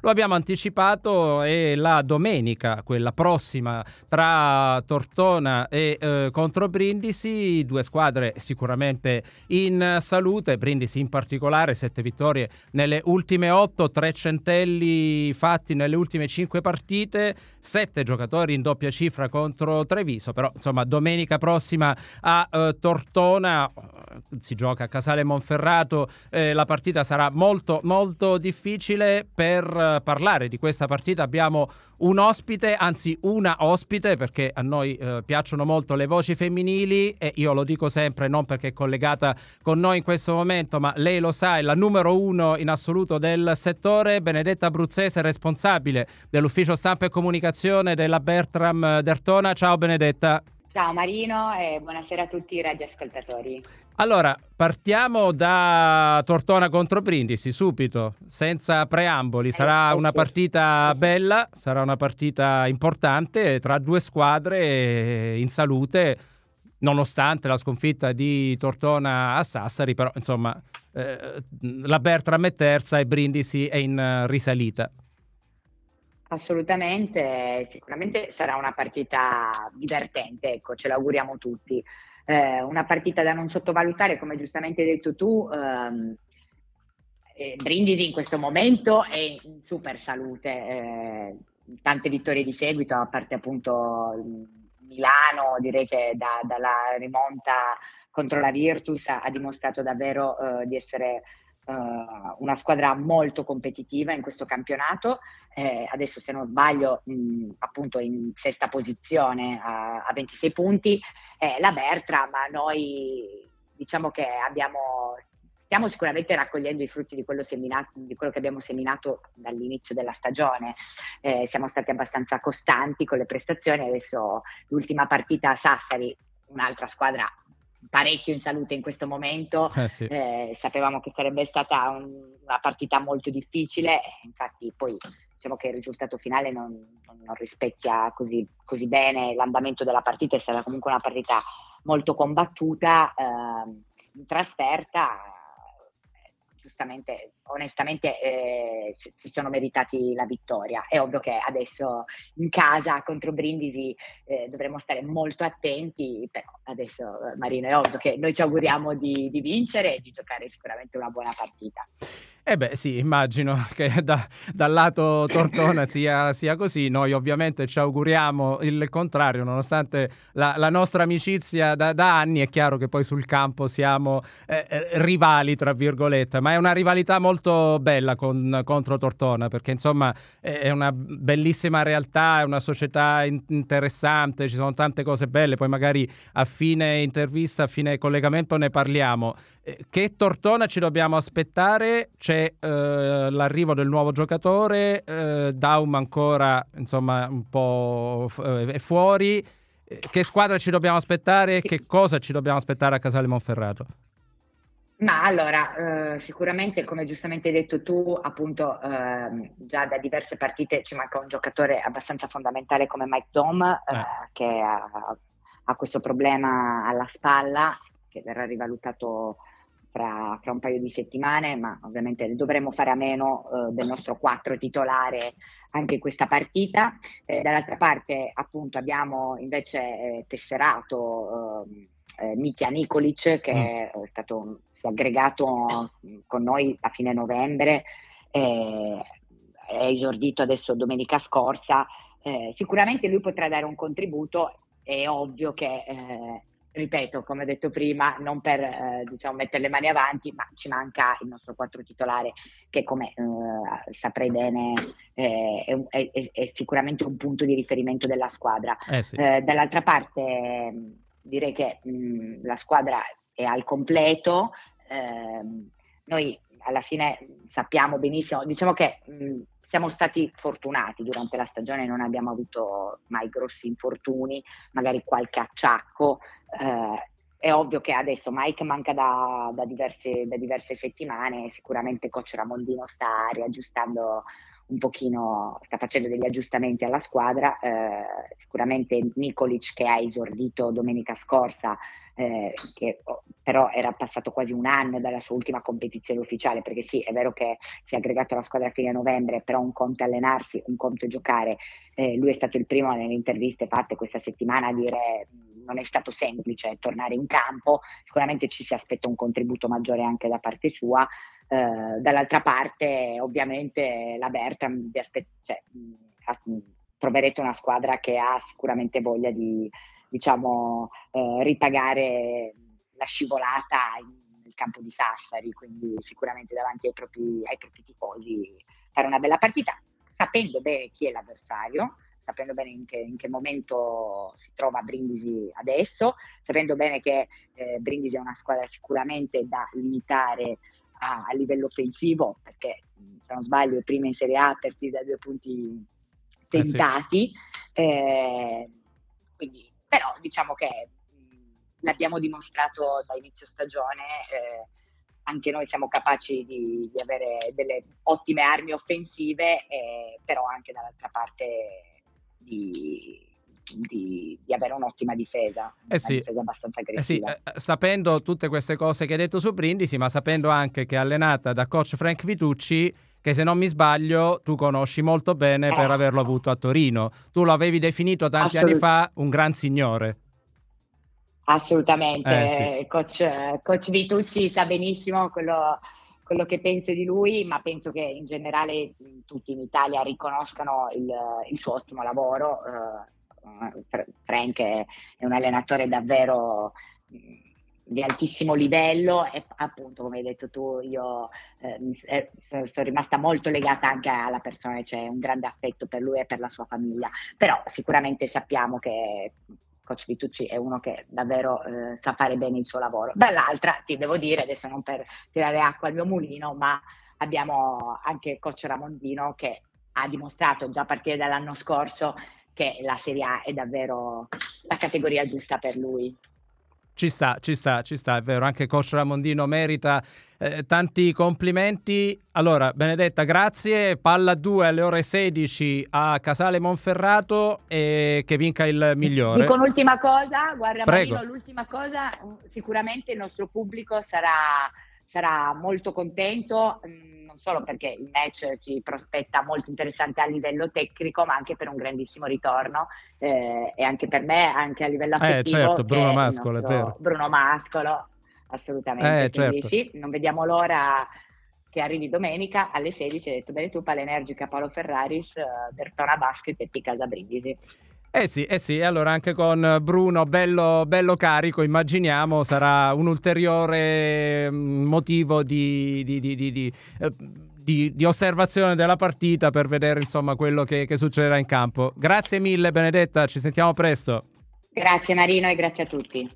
Lo abbiamo anticipato e la domenica, quella prossima, tra Tortona e eh, contro Brindisi, due squadre sicuramente in salute, Brindisi in particolare, sette vittorie nelle ultime otto, tre centelli fatti nelle ultime cinque partite, sette giocatori in doppia cifra contro Treviso, però insomma domenica prossima a eh, Tortona si gioca a Casale Monferrato, eh, la partita sarà molto molto difficile per eh, parlare di questa partita. Abbiamo un ospite, anzi una ospite perché a noi eh, piacciono molto le voci femminili e io lo dico sempre non perché è collegata con noi in questo momento ma lei lo sa è la numero uno in assoluto del settore, Benedetta Abruzzese responsabile dell'ufficio stampa e comunicazione della Bertram Dertona, ciao Benedetta. Ciao Marino e buonasera a tutti i radioascoltatori. Allora, partiamo da Tortona contro Brindisi, subito, senza preamboli. Sarà una partita bella, sarà una partita importante tra due squadre in salute, nonostante la sconfitta di Tortona a Sassari, però insomma eh, la Bertram è terza e Brindisi è in risalita. Assolutamente, sicuramente sarà una partita divertente, ecco, ce l'auguriamo tutti. Eh, una partita da non sottovalutare, come giustamente hai detto tu, ehm, eh, Brindisi in questo momento è in super salute, eh, tante vittorie di seguito, a parte appunto Milano, direi che da, dalla rimonta contro la Virtus ha, dimostrato davvero eh, di essere uh, una squadra molto competitiva in questo campionato, eh, adesso se non sbaglio mh, appunto in sesta posizione a, a 26 punti, eh, la Bertra, ma noi diciamo che abbiamo stiamo sicuramente raccogliendo i frutti di quello, seminato, di quello che abbiamo seminato dall'inizio della stagione. Eh, siamo stati abbastanza costanti con le prestazioni. Adesso l'ultima partita a Sassari, un'altra squadra parecchio in salute in questo momento, eh sì. eh, sapevamo che sarebbe stata un, una partita molto difficile, infatti poi diciamo che il risultato finale non, non, rispecchia così, così, bene l'andamento della partita, è stata comunque una partita molto combattuta, eh, in trasferta giustamente, onestamente eh, si sono meritati la vittoria. È ovvio che adesso in casa contro Brindisi eh, dovremo stare molto attenti, però adesso Marino è ovvio che noi ci auguriamo di, di vincere e di giocare sicuramente una buona partita. Eh beh sì, immagino che da, dal lato Tortona sia, sia, così, noi ovviamente ci auguriamo il contrario, nonostante la, la nostra amicizia da, da, anni, è chiaro che poi sul campo siamo eh, eh, rivali, tra virgolette, ma è una rivalità molto bella con, contro Tortona, perché insomma è una bellissima realtà, è una società in, interessante, ci sono tante cose belle, poi magari a fine intervista, a fine collegamento ne parliamo. Eh, che Tortona ci dobbiamo aspettare? C'è eh, l'arrivo del nuovo giocatore, eh, Daum ancora insomma un po' eh, è fuori. Eh, che squadra ci dobbiamo aspettare? Che cosa ci dobbiamo aspettare a Casale Monferrato? Ma allora, eh, sicuramente come giustamente hai detto tu, appunto eh, già da diverse partite ci manca un giocatore abbastanza fondamentale come Mike Dom, eh, che ha, ha, questo problema alla spalla, che verrà rivalutato fra, fra, un paio di settimane, ma ovviamente dovremo fare a meno eh, del nostro 4 titolare anche in questa partita. Eh, dall'altra parte appunto abbiamo invece eh, tesserato ehm, eh, Mitja Nikolic che mm. è stato si è aggregato con noi a fine novembre, è esordito adesso domenica scorsa. Eh, sicuramente lui potrà dare un contributo, è ovvio che eh, ripeto, come ho detto prima, non per eh, diciamo, mettere le mani avanti, ma ci manca il nostro quattro titolare che come eh, saprei bene eh, è, è, è, sicuramente un punto di riferimento della squadra. Eh sì. Eh, dall'altra parte direi che mh, la squadra è al completo, ehm, noi alla fine sappiamo benissimo, diciamo che mh, siamo stati fortunati durante la stagione, non abbiamo avuto mai grossi infortuni, magari qualche acciacco. Eh, è ovvio che adesso Mike manca da, da, diverse, da diverse, settimane, sicuramente coach Ramondino sta riaggiustando un pochino, sta facendo degli aggiustamenti alla squadra, eh, sicuramente Nikolic che ha esordito domenica scorsa eh, che oh, però era passato quasi un anno dalla sua ultima competizione ufficiale, perché sì, è vero che si è aggregato alla squadra a fine novembre, però un conto è allenarsi, un conto è giocare. Eh, lui è stato il primo nelle interviste fatte questa settimana a dire non è stato semplice tornare in campo, sicuramente ci si aspetta un contributo maggiore anche da parte sua. Eh, dall'altra parte, ovviamente, la Berta vi aspetta, cioè, troverete una squadra che ha sicuramente voglia di diciamo, eh, ripagare la scivolata nel campo di Sassari, quindi sicuramente davanti ai propri, ai propri tifosi fare una bella partita, sapendo bene chi è l'avversario, sapendo bene in che, in che, momento si trova Brindisi adesso, sapendo bene che eh, Brindisi è una squadra sicuramente da limitare a, a, livello offensivo, perché se non sbaglio è prima in Serie A per da due punti tentati, eh sì. eh, quindi però diciamo che mh, l'abbiamo dimostrato da inizio stagione, eh, anche noi siamo capaci di, di, avere delle ottime armi offensive, eh, però anche dall'altra parte di, di, di, avere un'ottima difesa, eh sì. una difesa abbastanza aggressiva. Eh sì, eh, sapendo tutte queste cose che hai detto su Brindisi, ma sapendo anche che è allenata da coach Frank Vitucci, che se non mi sbaglio tu conosci molto bene per averlo avuto a Torino. Tu lo avevi definito tanti anni fa un gran signore. Assolutamente, eh, sì. coach, coach Vitucci sa benissimo quello, quello, che penso di lui, ma penso che in generale tutti in Italia riconoscano il, il suo ottimo lavoro. Uh, Frank è, è, un allenatore davvero di altissimo livello e appunto come hai detto tu io eh, eh, sono rimasta molto legata anche alla persona, c'è un grande affetto per lui e per la sua famiglia, però sicuramente sappiamo che Coach Vitucci è uno che davvero eh, sa fare bene il suo lavoro. Dall'altra ti devo dire, adesso non per tirare acqua al mio mulino, ma abbiamo anche Coach Ramondino che ha dimostrato già a partire dall'anno scorso che la Serie A è davvero la categoria giusta per lui. Ci sta, ci sta, ci sta, è vero, anche coach Ramondino merita eh, tanti complimenti. Allora, Benedetta, grazie. Palla 2 alle ore 16 a Casale Monferrato e che vinca il migliore. Dico un'ultima cosa, guarda Prego. Marino, l'ultima cosa, sicuramente il nostro pubblico sarà, sarà molto contento. Mh, mm, non solo perché il match ci prospetta molto interessante a livello tecnico, ma anche per un grandissimo ritorno eh, e anche per me, anche a livello eh, affettivo. Eh, certo, Bruno Mascolo, è vero. Bruno Mascolo, assolutamente. Eh, certo. sì, non vediamo l'ora che arrivi domenica alle 16, hai detto bene tu, Palenergica, Paolo Ferraris, uh, Bertona Basket e Picasa Brindisi. Eh sì, eh sì, allora anche con Bruno bello, bello carico, immaginiamo, sarà un ulteriore mm, motivo di, di, di, eh, di, di osservazione della partita per vedere insomma quello che, che succederà in campo. Grazie mille Benedetta, ci sentiamo presto. Grazie Marino e grazie a tutti.